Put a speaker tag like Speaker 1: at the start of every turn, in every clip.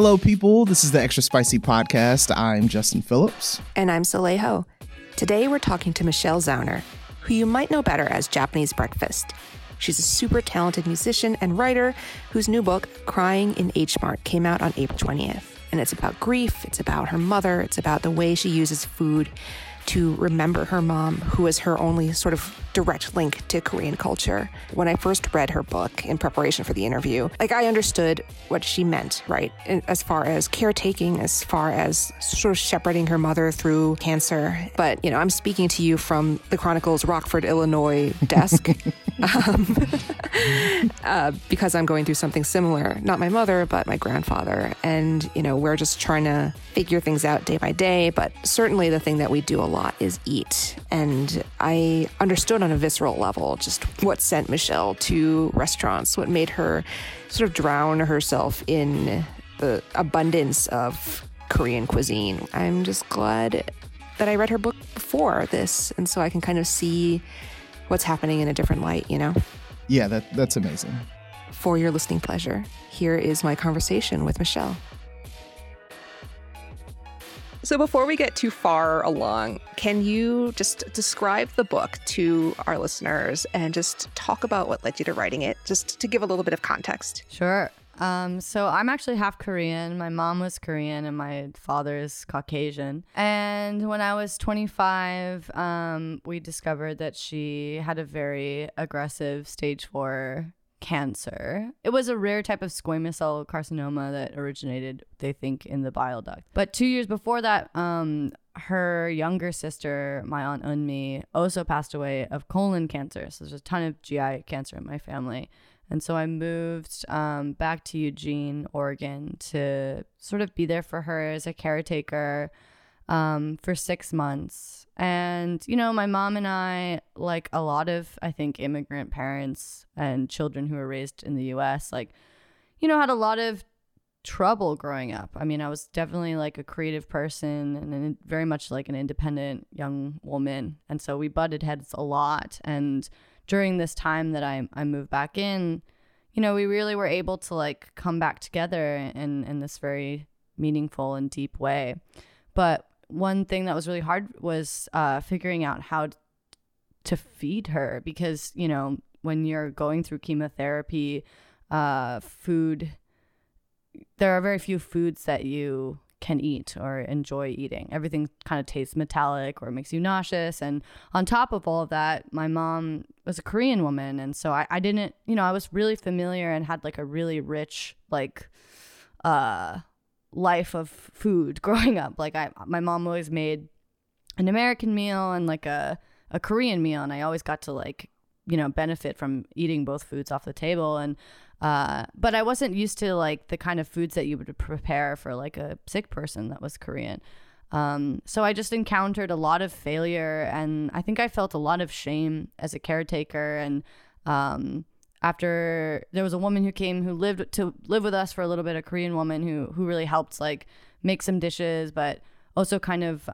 Speaker 1: Hello, people. This is the Extra Spicy Podcast. I'm Justin Phillips.
Speaker 2: And I'm Soleil Ho. Today we're talking to Michelle Zauner, who you might know better as Japanese Breakfast. She's a super talented musician and writer whose new book, Crying in H Mart, came out on April 20th. And it's about grief, it's about her mother, it's about the way she uses food to remember her mom, who was her only sort of direct link to Korean culture. When I first read her book in preparation for the interview, like I understood what she meant, right? As far as caretaking, as far as sort of shepherding her mother through cancer. But, you know, I'm speaking to you from the Chronicles Rockford, Illinois desk. um, uh, because I'm going through something similar. Not my mother, but my grandfather. And, you know, we're just trying to figure things out day by day. But certainly the thing that we do a lot is eat. And I understood on a visceral level just what sent Michelle to restaurants, what made her sort of drown herself in the abundance of Korean cuisine. I'm just glad that I read her book before this. And so I can kind of see what's happening in a different light, you know?
Speaker 1: Yeah, that, that's amazing.
Speaker 2: For your listening pleasure, here is my conversation with Michelle. So, before we get too far along, can you just describe the book to our listeners and just talk about what led you to writing it, just to give a little bit of context?
Speaker 3: Sure. Um, so I'm actually half Korean. My mom was Korean and my father is Caucasian. And when I was 25, um, we discovered that she had a very aggressive stage four cancer. It was a rare type of squamous cell carcinoma that originated, they think, in the bile duct. But two years before that, um, her younger sister, my aunt Eunmi, also passed away of colon cancer. So there's a ton of GI cancer in my family. And so I moved um, back to Eugene, Oregon to sort of be there for her as a caretaker um, for six months. And, you know, my mom and I, like a lot of, I think, immigrant parents and children who were raised in the US, like, you know, had a lot of trouble growing up. I mean, I was definitely like a creative person and very much like an independent young woman. And so we butted heads a lot. And during this time that I, I moved back in, you know, we really were able to like come back together in, in this very meaningful and deep way. But one thing that was really hard was uh, figuring out how to feed her because you know when you're going through chemotherapy, uh, food there are very few foods that you can eat or enjoy eating. Everything kind of tastes metallic or makes you nauseous. And on top of all of that, my mom was a Korean woman. And so I, I didn't, you know, I was really familiar and had like a really rich, like, uh, life of food growing up. Like I my mom always made an American meal and like a a Korean meal and I always got to like, you know, benefit from eating both foods off the table and uh but I wasn't used to like the kind of foods that you would prepare for like a sick person that was Korean. Um, so I just encountered a lot of failure and I think I felt a lot of shame as a caretaker and um after there was a woman who came who lived to live with us for a little bit, a Korean woman who who really helped like make some dishes, but also kind of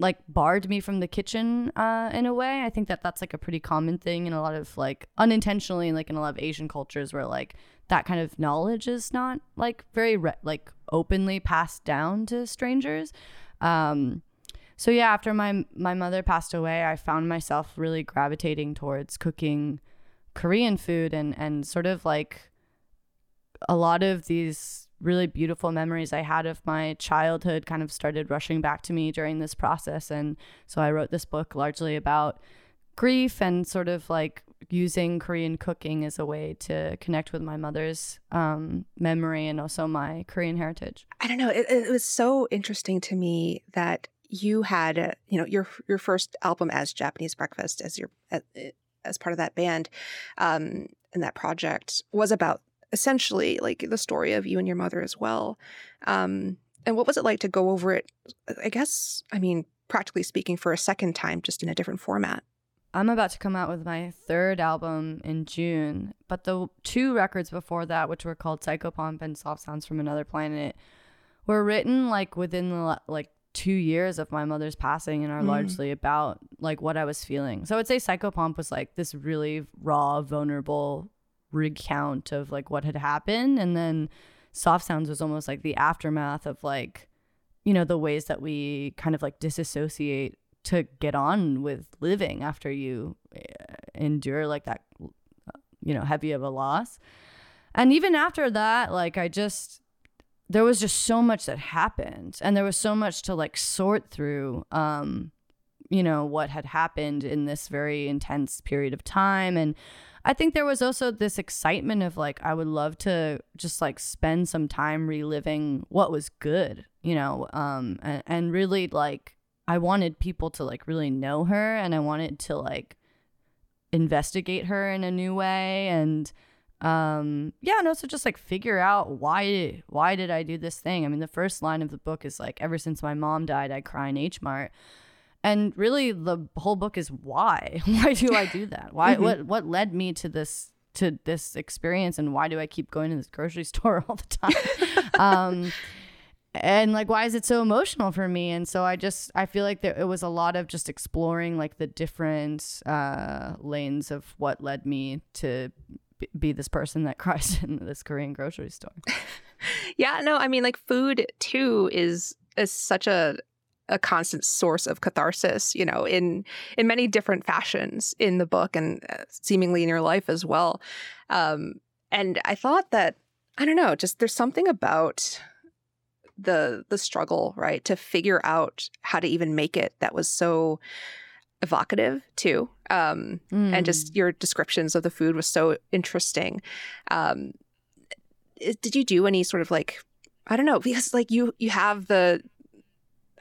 Speaker 3: like barred me from the kitchen uh, in a way. I think that that's like a pretty common thing in a lot of like unintentionally, like in a lot of Asian cultures, where like that kind of knowledge is not like very re- like openly passed down to strangers. Um, so yeah, after my my mother passed away, I found myself really gravitating towards cooking Korean food and and sort of like a lot of these really beautiful memories I had of my childhood kind of started rushing back to me during this process and so I wrote this book largely about grief and sort of like using Korean cooking as a way to connect with my mother's um, memory and also my Korean heritage.
Speaker 2: I don't know. It, it was so interesting to me that you had, you know, your your first album as Japanese Breakfast as your as part of that band um, and that project was about essentially like the story of you and your mother as well. Um, and what was it like to go over it? I guess, I mean, practically speaking, for a second time, just in a different format.
Speaker 3: I'm about to come out with my third album in June, but the two records before that, which were called Psychopomp and Soft Sounds from Another Planet, were written like within the like two years of my mother's passing and are mm. largely about like what I was feeling. So I would say Psychopomp was like this really raw, vulnerable recount of like what had happened. And then soft sounds was almost like the aftermath of like you know the ways that we kind of like disassociate to get on with living after you uh, endure like that you know heavy of a loss and even after that like i just there was just so much that happened and there was so much to like sort through um you know what had happened in this very intense period of time and i think there was also this excitement of like i would love to just like spend some time reliving what was good you know um and, and really like i wanted people to like really know her and i wanted to like investigate her in a new way and um yeah and also just like figure out why why did i do this thing? I mean the first line of the book is like ever since my mom died i cry in h mart and really the whole book is why. Why do i do that? Why mm-hmm. what what led me to this to this experience and why do i keep going to this grocery store all the time? Um and like why is it so emotional for me? And so i just i feel like there it was a lot of just exploring like the different uh lanes of what led me to be this person that cries in this korean grocery store.
Speaker 2: Yeah no i mean like food too is is such a a constant source of catharsis you know in in many different fashions in the book and uh, seemingly in your life as well. Um and i thought that i don't know just there's something about the the struggle, right, to figure out how to even make it that was so evocative too. Um, mm. and just mm. your descriptions of the food was so interesting. Um, did you do any sort of like I don't know, because like you you have the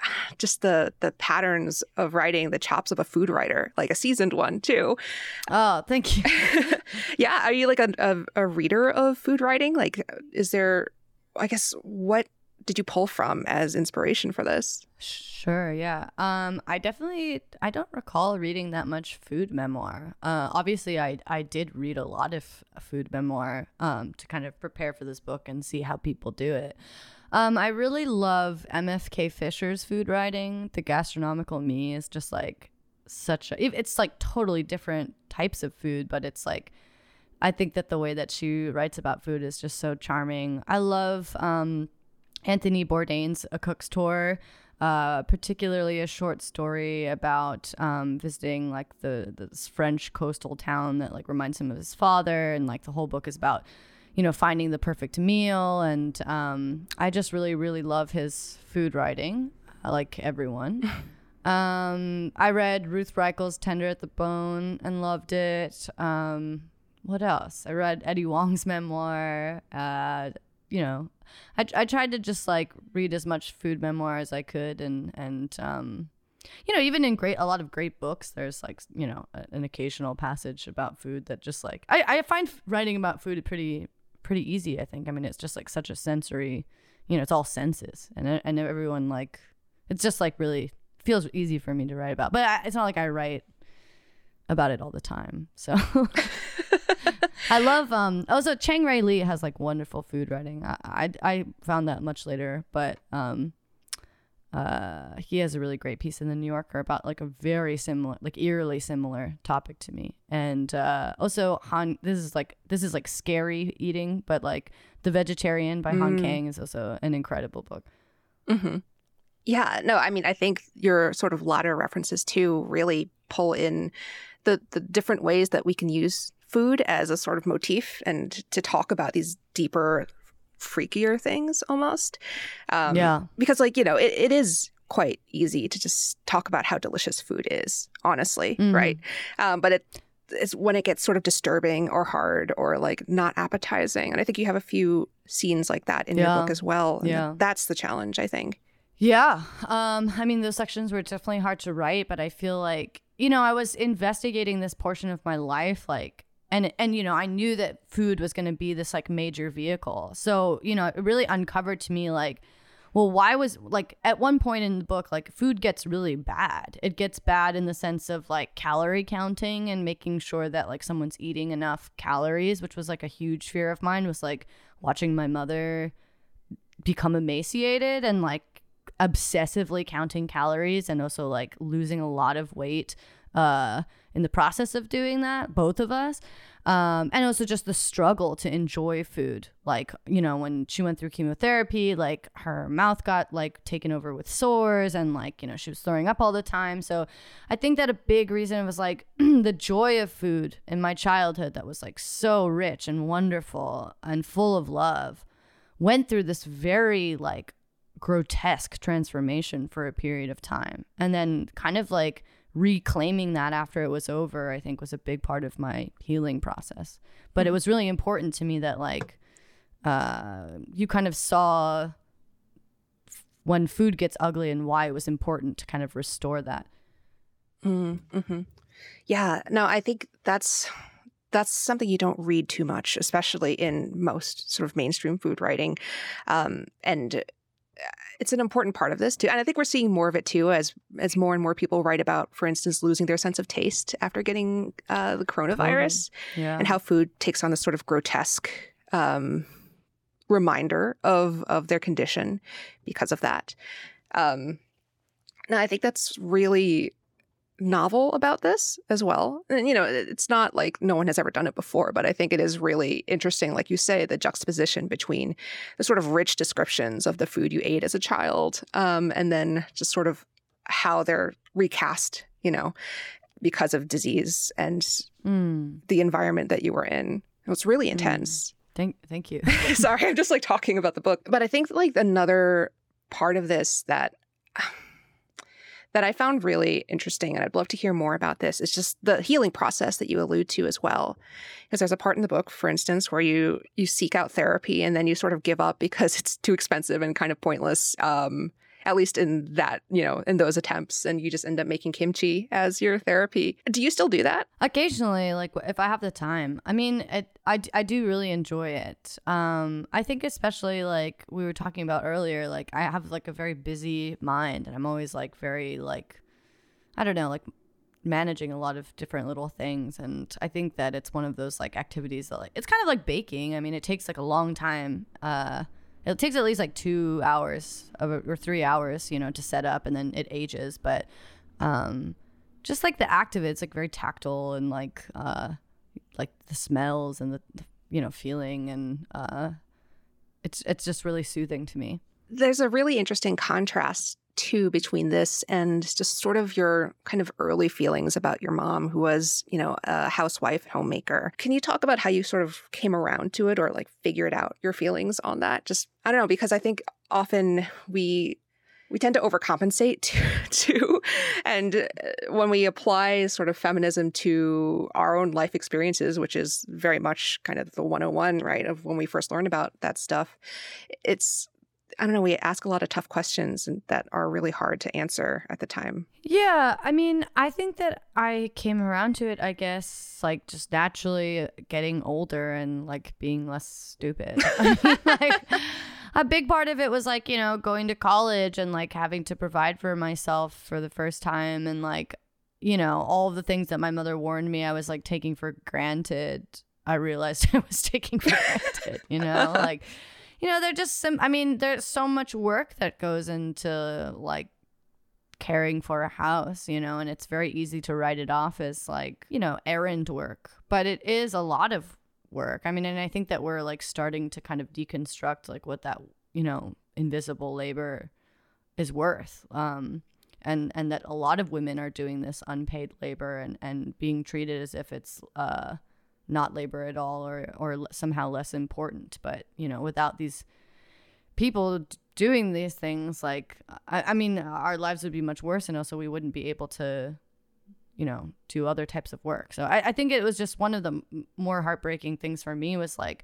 Speaker 2: just the the patterns of writing the chops of a food writer like a seasoned one too
Speaker 3: oh thank you
Speaker 2: yeah are you like a, a, a, reader of food writing like is there i guess what did you pull from as inspiration for this?
Speaker 3: Sure, yeah. Um, I definitely I don't recall reading that much food memoir. Uh, obviously, I I did read a lot of food memoir um, to kind of prepare for this book and see how people do it. Um, I really love MFK Fisher's food writing. The gastronomical me is just like such a. It's like totally different types of food, but it's like. I think that the way that she writes about food is just so charming. I love um, Anthony Bourdain's A Cook's Tour, uh, particularly a short story about um, visiting like the this French coastal town that like reminds him of his father, and like the whole book is about you know finding the perfect meal. And um, I just really really love his food writing, like everyone. um, I read Ruth Reichl's Tender at the Bone and loved it. Um, what else? I read Eddie Huang's memoir. Uh, you know, I, I tried to just like read as much food memoir as I could and and um you know even in great a lot of great books there's like you know a, an occasional passage about food that just like I, I find writing about food pretty pretty easy I think. I mean it's just like such a sensory you know it's all senses and I know everyone like it's just like really feels easy for me to write about but I, it's not like I write about it all the time so I love um also Chang Rae Lee has like wonderful food writing. I, I I, found that much later, but um uh he has a really great piece in the New Yorker about like a very similar like eerily similar topic to me. And uh also Han this is like this is like scary eating, but like The Vegetarian by mm. Han Kang is also an incredible book.
Speaker 2: Mm-hmm. Yeah, no, I mean I think your sort of latter references too really pull in the the different ways that we can use food as a sort of motif and to talk about these deeper, freakier things almost.
Speaker 3: Um, yeah.
Speaker 2: Because, like, you know, it, it is quite easy to just talk about how delicious food is, honestly, mm. right? Um, but it it's when it gets sort of disturbing or hard or like not appetizing. And I think you have a few scenes like that in yeah. your book as well.
Speaker 3: yeah.
Speaker 2: That's the challenge, I think.
Speaker 3: Yeah. Um, I mean, those sections were definitely hard to write, but I feel like, you know, I was investigating this portion of my life, like and and you know i knew that food was going to be this like major vehicle. So you know it really uncovered to me like well why was like at one point in the book like food gets really bad. It gets bad in the sense of like calorie counting and making sure that like someone's eating enough calories which was like a huge fear of mine was like watching my mother become emaciated and like obsessively counting calories and also like losing a lot of weight uh, in the process of doing that, both of us. Um, and also just the struggle to enjoy food. Like, you know, when she went through chemotherapy, like her mouth got like taken over with sores and like, you know, she was throwing up all the time. So I think that a big reason was like the joy of food in my childhood that was like so rich and wonderful and full of love went through this very like grotesque transformation for a period of time. And then kind of like reclaiming that after it was over, I think was a big part of my healing process. But it mm. was really important to me that like uh, you kind of saw when food gets ugly and why it was important to kind of restore that.
Speaker 2: Mm-hmm. Yeah, no, I think that's that's something you don't read too much, especially in most sort of mainstream food writing. Um, and it's an important part of this too and i think we're seeing more of it too as as more and more people write about for instance losing their sense of taste after getting uh, the coronavirus yeah. and how food takes on this sort of grotesque um, reminder of of their condition because of that um, now i think that's really novel about this as well. And, you know, it's not like no one has ever done it before, but I think it is really interesting, like you say, the juxtaposition between the sort of rich descriptions of the food you ate as a child um, and then just sort of how they're recast, you know, because of disease and mm. the environment that you were in. It was really hmm. intense. Mm.
Speaker 3: Thank, thank you.
Speaker 2: Sorry, I'm just like talking about the book. But I think like another part of this that that I found really interesting, and I'd love to hear more about this, is just the healing process that you allude to as well. Because there's a part in the book, for instance, where you you seek out therapy and then you sort of give up because it's too expensive and kind of pointless. Um, at least in that, you know, in those attempts, and you just end up making kimchi as your therapy. Do you still do that?
Speaker 3: Occasionally, like if I have the time. I mean, it, I, I do really enjoy it. Um, I think especially like we were talking about earlier, like I have like a very busy mind, and I'm always like very like, I don't know, like managing a lot of different little things and i think that it's one of those like activities that like it's kind of like baking i mean it takes like a long time uh it takes at least like two hours or three hours, you know, to set up, and then it ages. But um, just like the act of it, it's like very tactile and like uh, like the smells and the you know feeling, and uh, it's it's just really soothing to me.
Speaker 2: There's a really interesting contrast too between this and just sort of your kind of early feelings about your mom who was you know a housewife homemaker. Can you talk about how you sort of came around to it or like figured out your feelings on that? Just i don't know because i think often we we tend to overcompensate too, and uh, when we apply sort of feminism to our own life experiences which is very much kind of the 101 right of when we first learn about that stuff it's I don't know, we ask a lot of tough questions that are really hard to answer at the time.
Speaker 3: Yeah. I mean, I think that I came around to it, I guess, like just naturally getting older and like being less stupid. like, a big part of it was like, you know, going to college and like having to provide for myself for the first time and like, you know, all the things that my mother warned me I was like taking for granted. I realized I was taking for granted, you know, like you know, they're just some, I mean, there's so much work that goes into like caring for a house, you know, and it's very easy to write it off as like, you know, errand work, but it is a lot of work. I mean, and I think that we're like starting to kind of deconstruct like what that, you know, invisible labor is worth. Um, and and that a lot of women are doing this unpaid labor and and being treated as if it's uh not labor at all or or somehow less important. But you know without these people doing these things like I, I mean our lives would be much worse and also we wouldn't be able to you know do other types of work. So i, I think it was just one of the more heartbreaking things for me was like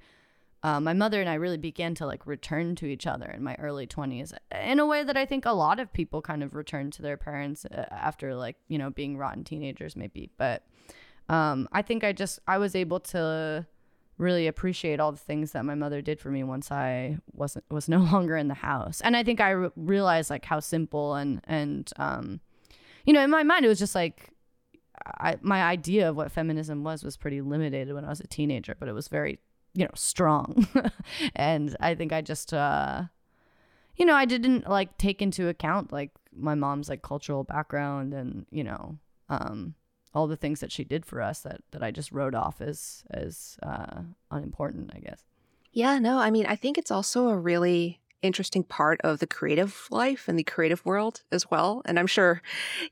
Speaker 3: uh, my mother and i really began to like return to each other in my early 20s in a way that i think a lot of people kind of return to their parents uh, after like you know being rotten teenagers maybe. But um, I think I just I was able to really appreciate all the things that my mother did for me once I wasn't was no longer in the house. And I think I re- realized like how simple and and um, you know in my mind it was just like I, my idea of what feminism was was pretty limited when I was a teenager, but it was very you know strong. and I think I just uh, you know I didn't like take into account like my mom's like cultural background and you know um, all the things that she did for us that that I just wrote off as as uh, unimportant, I guess.
Speaker 2: Yeah, no, I mean, I think it's also a really interesting part of the creative life and the creative world as well. And I'm sure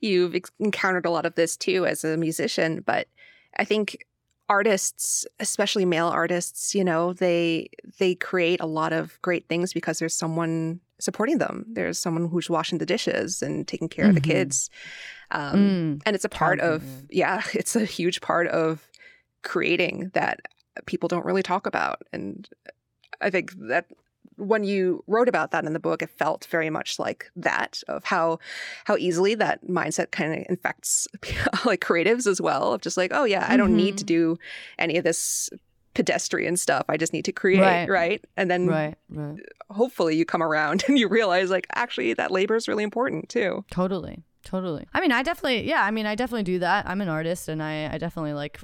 Speaker 2: you've encountered a lot of this too as a musician, but I think artists especially male artists you know they they create a lot of great things because there's someone supporting them there's someone who's washing the dishes and taking care mm-hmm. of the mm-hmm. kids um, mm, and it's a part of yeah it's a huge part of creating that people don't really talk about and i think that when you wrote about that in the book, it felt very much like that of how how easily that mindset kind of infects like creatives as well. Of just like, oh yeah, I don't mm-hmm. need to mm-hmm. do any of this pedestrian stuff. I just need to create, right? right? And then right, right. hopefully you come around and you realize like actually that labor is really important too.
Speaker 3: Totally. Totally. I mean, I definitely, yeah, I mean, I definitely do that. I'm an artist and I, I definitely like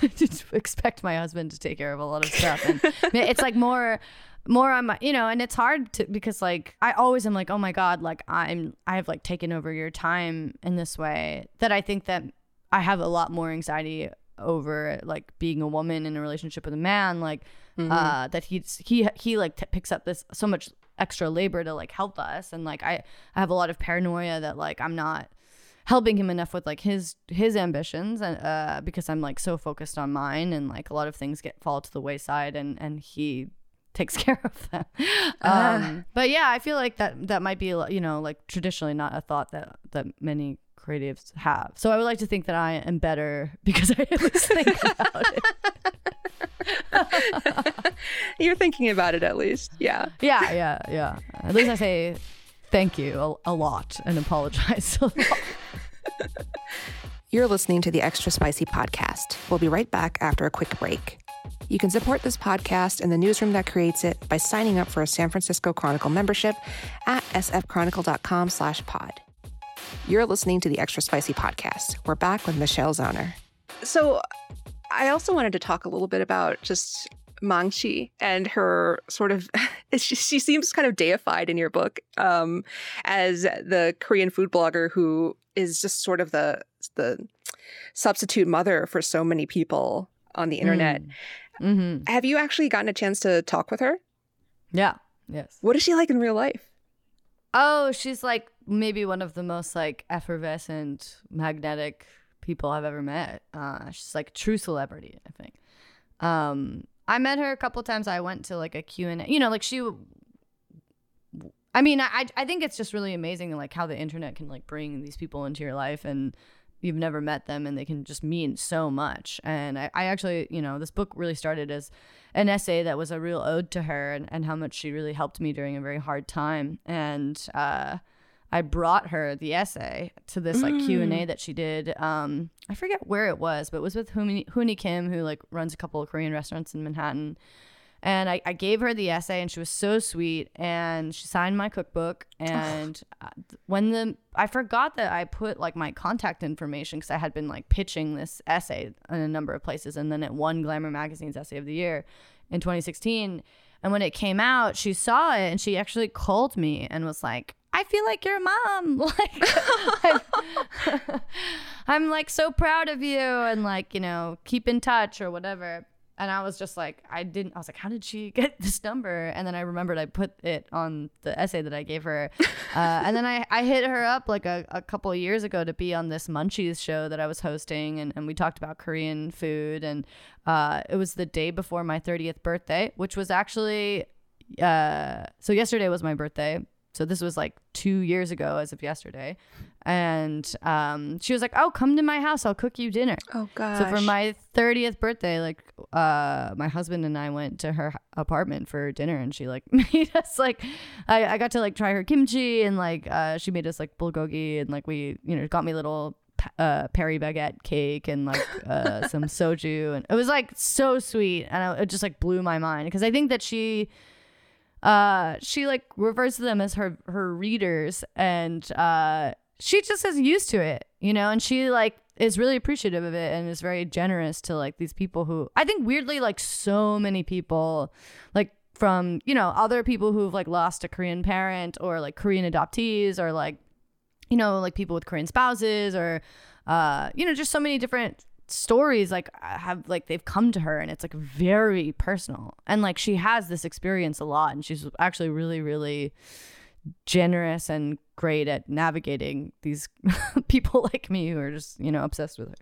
Speaker 3: expect my husband to take care of a lot of stuff. And it's like more, more on my you know and it's hard to because like i always am like oh my god like i'm i've like taken over your time in this way that i think that i have a lot more anxiety over like being a woman in a relationship with a man like mm-hmm. uh that he's he he like t- picks up this so much extra labor to like help us and like i i have a lot of paranoia that like i'm not helping him enough with like his his ambitions and uh because i'm like so focused on mine and like a lot of things get fall to the wayside and and he takes care of them. Um, but yeah, I feel like that that might be you know like traditionally not a thought that that many creatives have. So I would like to think that I am better because I at least think about it.
Speaker 2: You're thinking about it at least. Yeah.
Speaker 3: Yeah, yeah, yeah. At least I say thank you a, a lot and apologize a lot.
Speaker 2: You're listening to the Extra Spicy podcast. We'll be right back after a quick break. You can support this podcast and the newsroom that creates it by signing up for a San Francisco Chronicle membership at sfchronicle.com slash pod. You're listening to the Extra Spicy podcast. We're back with Michelle Zauner. So I also wanted to talk a little bit about just Maangchi and her sort of she, she, seems kind of deified in your book um, as the Korean food blogger who is just sort of the the substitute mother for so many people on the internet. Mm. Mm-hmm. Have you actually gotten a chance to talk with her?
Speaker 3: Yeah. Yes.
Speaker 2: What is she like in real life?
Speaker 3: Oh, she's like maybe one of the most like effervescent, magnetic people I've ever met. Uh, she's like a true celebrity, I think. Um, I met her a couple times. I went to like a Q&A. You know, like she I mean, I I think it's just really amazing like how the internet can like bring these people into your life and you've never met them and they can just mean so much. And I, I actually, you know, this book really started as an essay that was a real ode to her and, and how much she really helped me during a very hard time. And uh, I brought her the essay to this like mm. Q and A that she did. Um, I forget where it was, but it was with Hooni Kim, who like runs a couple of Korean restaurants in Manhattan. And I, I gave her the essay, and she was so sweet. And she signed my cookbook. And uh, when the I forgot that I put like my contact information because I had been like pitching this essay in a number of places, and then it won Glamour Magazine's Essay of the Year in 2016. And when it came out, she saw it, and she actually called me and was like, I feel like your mom. Like, I'm, I'm, like so proud of you, and like you know, keep in touch or whatever and I was just like, I didn't. I was like, how did she get this number? And then I remembered I put it on the essay that I gave her, uh, and then I, I hit her up like a, a couple of years ago to be on this Munchies show that I was hosting, and, and we talked about Korean food, and uh, it was the day before my 30th birthday, which was actually, uh, so yesterday was my birthday, so this was like two years ago as of yesterday and um, she was like, "Oh, come to my house. I'll cook you dinner."
Speaker 2: Oh god.
Speaker 3: So for my 30th birthday, like uh, my husband and I went to her apartment for dinner, and she like made us like I, I got to like try her kimchi, and like uh, she made us like bulgogi, and like we you know got me little uh, Paris baguette cake and like uh, some soju, and it was like so sweet, and I, it just like blew my mind because I think that she uh she like refers to them as her her readers and uh she just is used to it, you know, and she like is really appreciative of it and is very generous to like these people who I think weirdly like so many people like from, you know, other people who've like lost a Korean parent or like Korean adoptees or like you know, like people with Korean spouses or uh, you know, just so many different stories like uh, have like they've come to her and it's like very personal and like she has this experience a lot and she's actually really really generous and great at navigating these people like me who are just you know obsessed with her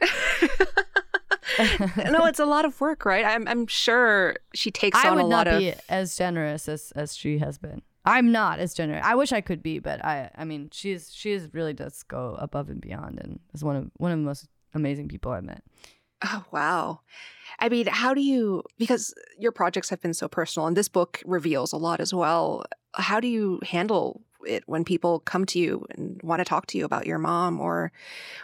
Speaker 2: no, it's a lot of work, right? I'm, I'm sure she takes
Speaker 3: I
Speaker 2: on
Speaker 3: would
Speaker 2: a
Speaker 3: not
Speaker 2: lot
Speaker 3: be
Speaker 2: of.
Speaker 3: as generous as as she has been. I'm not as generous. I wish I could be, but I I mean she's she is really does go above and beyond and is one of one of the most amazing people I've met.
Speaker 2: Oh wow! I mean, how do you? Because your projects have been so personal, and this book reveals a lot as well. How do you handle it when people come to you and want to talk to you about your mom or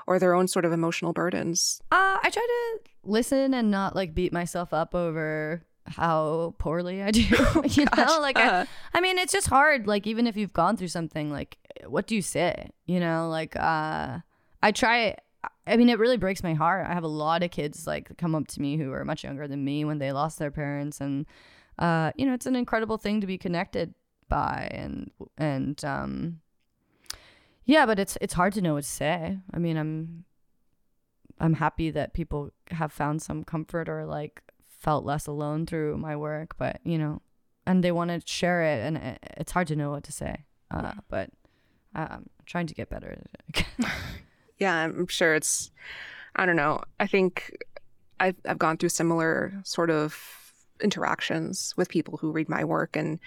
Speaker 2: or their own sort of emotional burdens?
Speaker 3: Uh, I try to listen and not like beat myself up over how poorly I do. you know, like
Speaker 2: Uh,
Speaker 3: I, I mean, it's just hard. Like even if you've gone through something, like what do you say? You know, like uh, I try. I mean, it really breaks my heart. I have a lot of kids like come up to me who are much younger than me when they lost their parents, and uh, you know, it's an incredible thing to be connected by, and and um, yeah, but it's it's hard to know what to say. I mean, I'm I'm happy that people have found some comfort or like felt less alone through my work, but you know, and they want to share it, and it, it's hard to know what to say. Uh, but I'm trying to get better. at it.
Speaker 2: yeah, I'm sure it's. I don't know. I think I've I've gone through similar sort of interactions with people who read my work, and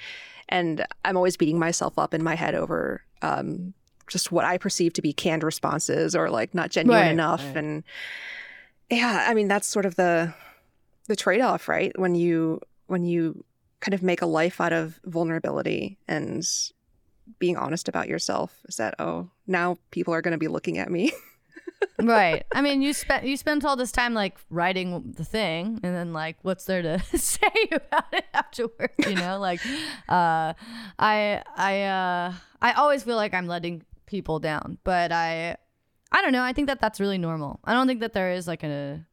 Speaker 2: and I'm always beating myself up in my head over um, just what I perceive to be canned responses or like not genuine
Speaker 3: Right,
Speaker 2: enough,
Speaker 3: right.
Speaker 2: and yeah, I mean that's sort of the the trade off, right? When you when you kind of make a life out of vulnerability and being honest about yourself is that oh now people are going to be looking at me
Speaker 3: right. I mean, you spent you spent all this time like writing the thing, and then like, what's there to say about it afterward? You know, like, uh, I I uh, I always feel like I'm letting people down, but I I don't know. I think that that's really normal. I don't think that there is like a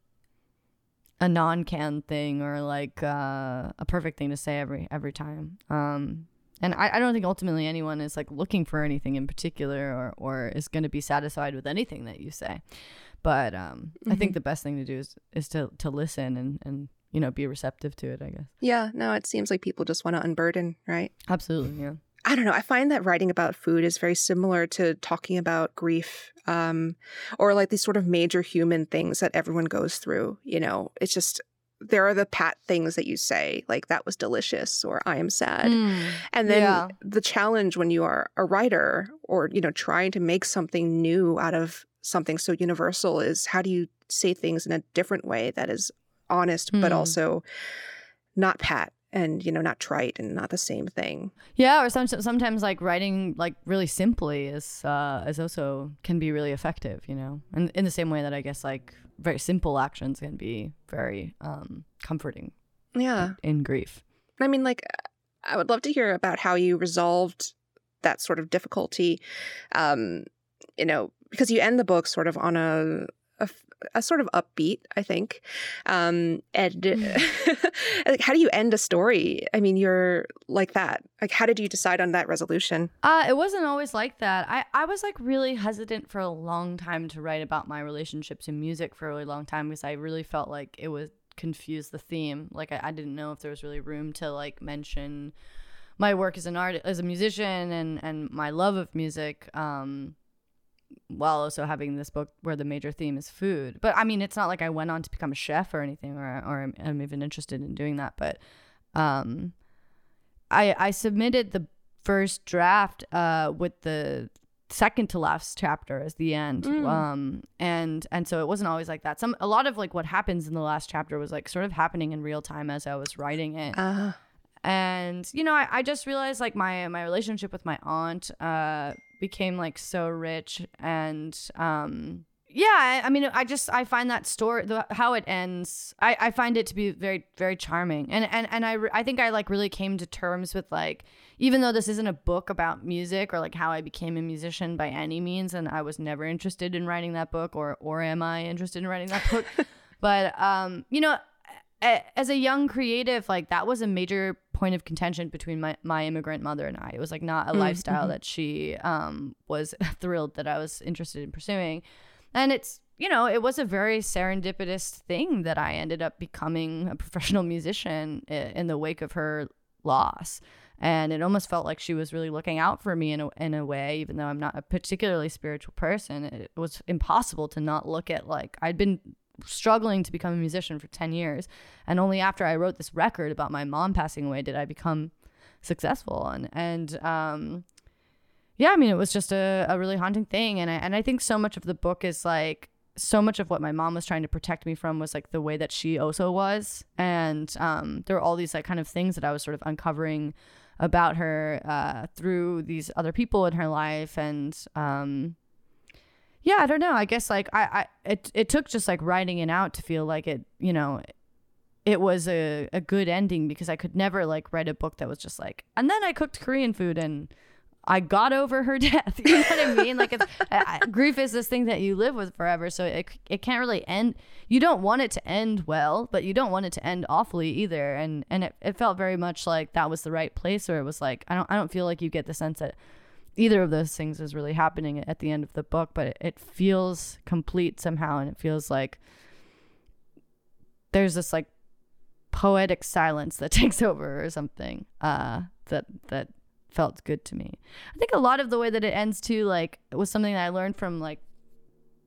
Speaker 3: a non-can thing or like uh, a perfect thing to say every every time. Um, and I, I don't think ultimately anyone is like looking for anything in particular or, or is going to be satisfied with anything that you say. But um, I think the best thing to do is, is to, to listen and, and, you know, be receptive to it, I guess.
Speaker 2: Yeah, no, it seems like people just want to unburden, right?
Speaker 3: Absolutely. Yeah.
Speaker 2: I don't know. I find that writing about food is very similar to talking about grief um, or like these sort of major human things that everyone goes through. You know, it's just there are the pat things that you say, like that was delicious or I am sad. And then
Speaker 3: Yeah.
Speaker 2: the challenge when you are a writer or, you know, trying to make something new out of something so universal is how do you say things in a different way that is honest, but
Speaker 3: Hmm.
Speaker 2: also not pat and, you know, not trite and not the same thing.
Speaker 3: Yeah, or some, sometimes like writing like really simply is uh, is also can be really effective, you know. And in the same way that I guess like very simple actions can be very um, comforting
Speaker 2: Yeah.
Speaker 3: in grief.
Speaker 2: I mean, like, I would love to hear about how you resolved that sort of difficulty. Um, you know, because you end the book sort of on a a, a sort of upbeat, I think. Um, and like, how do you end a story? I mean, you're like that. Like, how did you decide on that resolution?
Speaker 3: Uh, it wasn't always like that. I, I was like really hesitant for a long time to write about my relationship to music for a really long time because I really felt like it would confuse the theme. Like I, I didn't know if there was really room to like mention my work as an art as a musician and and my love of music. Um, while also having this book where the major theme is food. But I mean, it's not like I went on to become a chef or anything, or or I'm, I'm even interested in doing that. But um, I I submitted the first draft uh with the second to last chapter as the end
Speaker 2: Mm.
Speaker 3: um and and so it wasn't always like that some a lot of like what happens in the last chapter was like sort of happening in real time as i was writing it
Speaker 2: Uh,
Speaker 3: and you know I, I just realized like my my relationship with my aunt uh became like so rich and um yeah I, I mean i just i find that story the, how it ends I, I find it to be very very charming. And and and i i think i like really came to terms with like even though this isn't a book about music or like how i became a musician by any means and i was never interested in writing that book or or am i interested in writing that book but um you know as a young creative, like that was a major point of contention between my, my immigrant mother and I. It was like not a lifestyle that she um, was thrilled that I was interested in pursuing. And it's, you know, it was a very serendipitous thing that I ended up becoming a professional musician in the wake of her loss. And it almost felt like she was really looking out for me in a, in a way, even though I'm not a particularly spiritual person. It was impossible to not look at like I'd been struggling to become a musician for 10 years. And only after I wrote this record about my mom passing away did I become successful. And, and, um, yeah, I mean, it was just a, a really haunting thing. And I, and I think so much of the book is like, so much of what my mom was trying to protect me from was like the way that she also was. And um, there were all these like kind of things that I was sort of uncovering about her uh, through these other people in her life. And um, yeah, I don't know. I guess like I, I it, it took just like writing it out to feel like it, you know, it was a, a good ending because I could never like write a book that was just like, and then I cooked Korean food and I got over her death. You know what I mean? Like, I, grief is this thing that you live with forever, so it it can't really end. You don't want it to end well, but you don't want it to end awfully either. And and it, it felt very much like that was the right place, where it was like I don't I don't feel like you get the sense that either of those things is really happening at the end of the book, but it, it feels complete somehow, and it feels like there's this like poetic silence that takes over or something uh, that that felt good to me. I think a lot of the way that it ends too, like, was something that I learned from like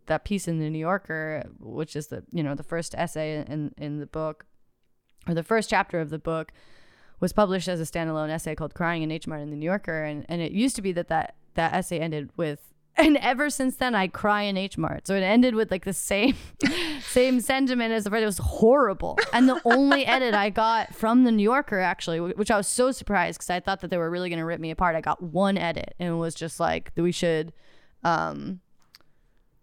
Speaker 3: that piece in the New Yorker, which is the you know the first essay in in the book, or the first chapter of the book, was published as a standalone essay called "Crying in H Mart" in the New Yorker, and and it used to be that that that essay ended with and ever since then I cry in H Mart. So it ended with like the same same sentiment as the first. It was horrible. And the only edit I got from the New Yorker actually, which I was so surprised because I thought that they were really going to rip me apart. I got one edit and it was just like we should um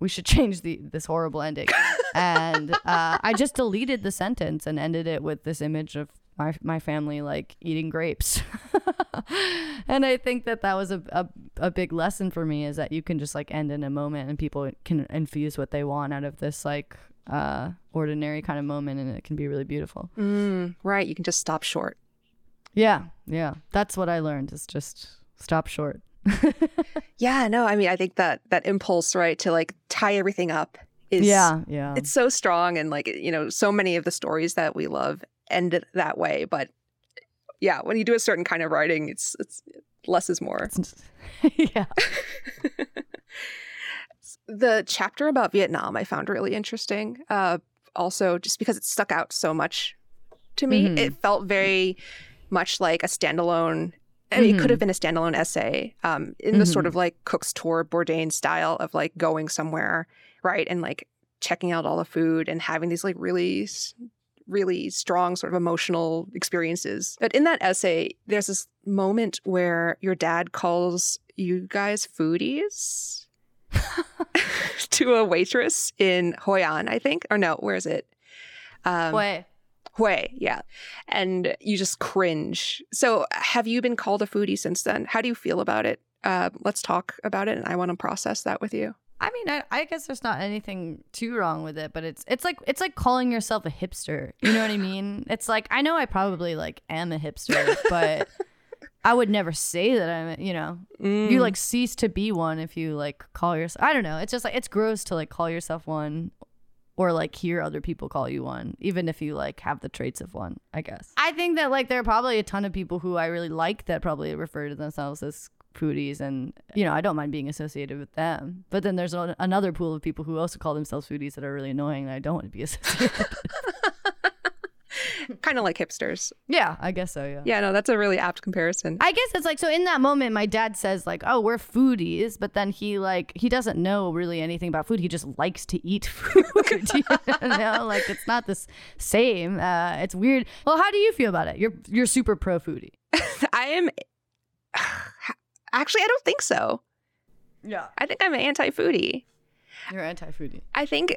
Speaker 3: we should change the this horrible ending. and uh, I just deleted the sentence and ended it with this image of my my family like eating grapes. and I think that that was a, a a big lesson for me is that you can just like end in a moment and people can infuse what they want out of this like uh ordinary kind of moment and it can be really beautiful.
Speaker 2: Mm, right, you can just stop short.
Speaker 3: Yeah, yeah. That's what I learned is just stop short.
Speaker 2: yeah, no, I mean I think that that impulse right to like tie everything up is
Speaker 3: yeah, yeah.
Speaker 2: It's so strong and like you know so many of the stories that we love end it that way. But yeah, when you do a certain kind of writing, it's it's less is more.
Speaker 3: yeah.
Speaker 2: the chapter about Vietnam I found really interesting. Uh, also, just because it stuck out so much to me, mm-hmm. it felt very much like a standalone. I mean, mm-hmm. it could have been a standalone essay um, in mm-hmm. the sort mm-hmm. of like Cook's tour Bourdain style of like going somewhere, right, and like checking out all the food and having these like really really strong sort of emotional experiences. But in that essay, there's this moment where your dad calls you guys foodies to a waitress in Hoi An, I think. Or no, where is it?
Speaker 3: Um, Hue.
Speaker 2: Hue, yeah. And you just cringe. So have you been called a foodie since then? How do you feel about it? Uh, let's talk about it. And I want to process that with you.
Speaker 3: I mean, I, I, guess there's not anything too wrong with it, but it's it's like it's like calling yourself a hipster. You know what I mean? It's like I know I probably like am a hipster, but I would never say that I'm. You know, mm. you like cease to be one if you like call yourself. I don't know. It's just like it's gross to like call yourself one, or like hear other people call you one, even if you like have the traits of one. I guess. I think that like there are probably a ton of people who I really like that probably refer to themselves as foodies and you know i don't mind being associated with them. But then there's a, another pool of people who also call themselves foodies that are really annoying and i don't want to be associated
Speaker 2: kind of like hipsters.
Speaker 3: Yeah i guess so yeah.
Speaker 2: Yeah no that's a really apt comparison.
Speaker 3: I guess it's like so in that moment my dad says like oh we're foodies but then he like he doesn't know really anything about food. He just likes to eat food you know? Like it's not the same uh it's weird. Well how do you feel about it? You're you're super pro foodie.
Speaker 2: I am Actually, I don't think so.
Speaker 3: Yeah.
Speaker 2: I think I'm anti foodie.
Speaker 3: You're anti foodie.
Speaker 2: I think,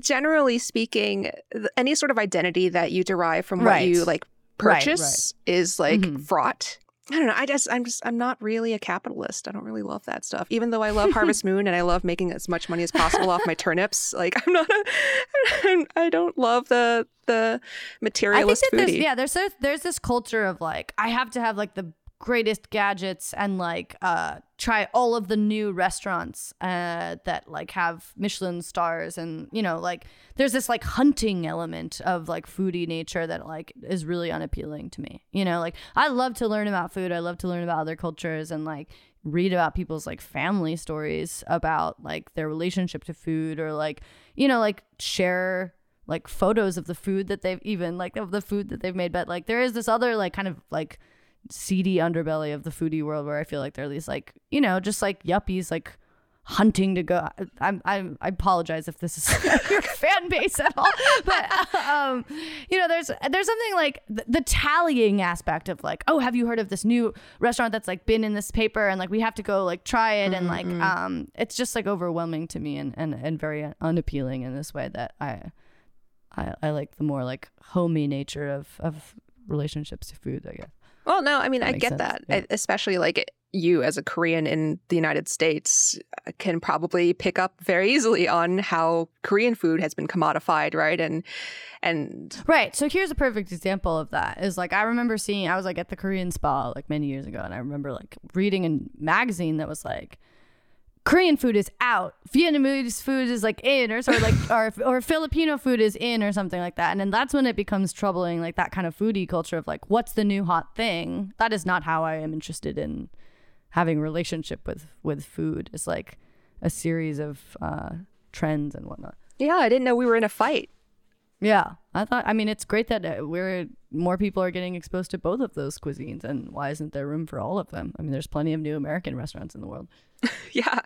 Speaker 2: generally speaking, any sort of identity that you derive from what you like purchase right, right. is like mm-hmm. fraught. I don't know. I just I'm just I'm not really a capitalist. I don't really love that stuff. Even though I love Harvest Moon and I love making as much money as possible off my turnips, like I'm not a I don't love the the materialist
Speaker 3: I think
Speaker 2: that
Speaker 3: foodie. There's, yeah, there's there's this culture of like I have to have like the greatest gadgets and like uh try all of the new restaurants uh that like have Michelin stars and you know like there's this like hunting element of like foodie nature that like is really unappealing to me. You know, like I love to learn about food. I love to learn about other cultures and like read about people's like family stories about like their relationship to food or like you know like share like photos of the food that they've even like of the food that they've made but like there is this other like kind of like seedy underbelly of the foodie world where I feel like there are these like you know just like yuppies like hunting to go. I'm, I'm I apologize if this is your fan base at all, but um, you know, there's there's something like the, the, tallying aspect of like, oh, have you heard of this new restaurant that's like been in this paper and like we have to go like try it and like mm-hmm. um, it's just like overwhelming to me and and and very unappealing in this way that I I, I like the more like homey nature of of relationships to food, I guess.
Speaker 2: Well, no, I mean, I get sense. that, yeah. especially like you as a Korean in the United States uh, can probably pick up very easily on how Korean food has been commodified, right? And and
Speaker 3: right. So here's a perfect example of that. Is like I remember seeing I was like at the Korean spa like many years ago, and I remember like reading a magazine that was like Korean food is out. Vietnamese food is like in, or sort of like, or or Filipino food is in, or something like that. And then that's when it becomes troubling, like that kind of foodie culture of like, what's the new hot thing? That is not how I am interested in having relationship with with food. It's like a series of uh, trends and whatnot.
Speaker 2: Yeah, I didn't know we were in a fight.
Speaker 3: Yeah, I thought. I mean, it's great that uh, we're more people are getting exposed to both of those cuisines, and why isn't there room for all of them? I mean, there's plenty of new American restaurants in the world.
Speaker 2: yeah,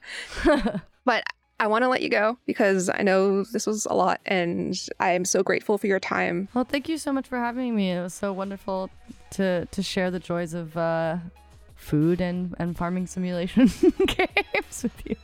Speaker 2: but I want to let you go because I know this was a lot, and I am so grateful for your time.
Speaker 3: Well, thank you so much for having me. It was so wonderful to to share the joys of uh, food and and farming simulation games with you.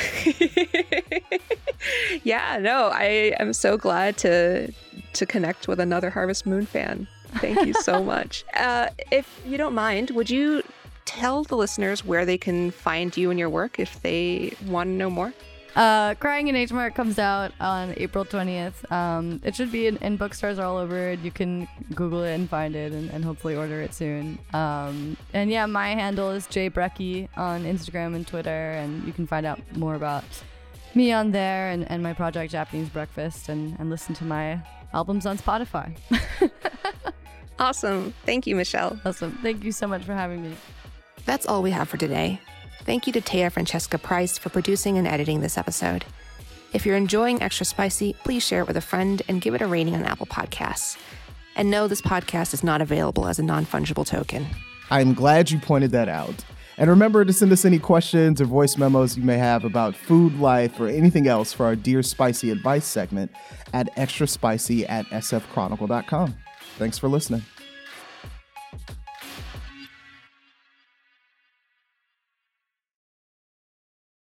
Speaker 2: yeah, no, I am so glad to to connect with another Harvest Moon fan. Thank you so much. Uh, if you don't mind, would you tell the listeners where they can find you and your work if they want to know more?
Speaker 3: Uh, Crying in H Mart comes out on April 20th. Um, it should be in, in, bookstores all over. You can Google it and find it and, and hopefully order it soon. Um, and yeah, my handle is J Brekkie on Instagram and Twitter, and you can find out more about me on there and, and my project Japanese Breakfast and, and listen to my albums on Spotify.
Speaker 2: awesome. Thank you, Michelle.
Speaker 3: Awesome. Thank you so much for having me.
Speaker 2: That's all we have for today. Thank you to Taya Francesca Price for producing and editing this episode. If you're enjoying Extra Spicy, please share it with a friend and give it a rating on Apple Podcasts. And no, this podcast is not available as a non fungible token.
Speaker 1: I'm glad you pointed that out. And remember to send us any questions or voice memos you may have about food, life, or anything else for our Dear Spicy Advice segment at extraspicy at sfchronicle.com. Thanks for listening.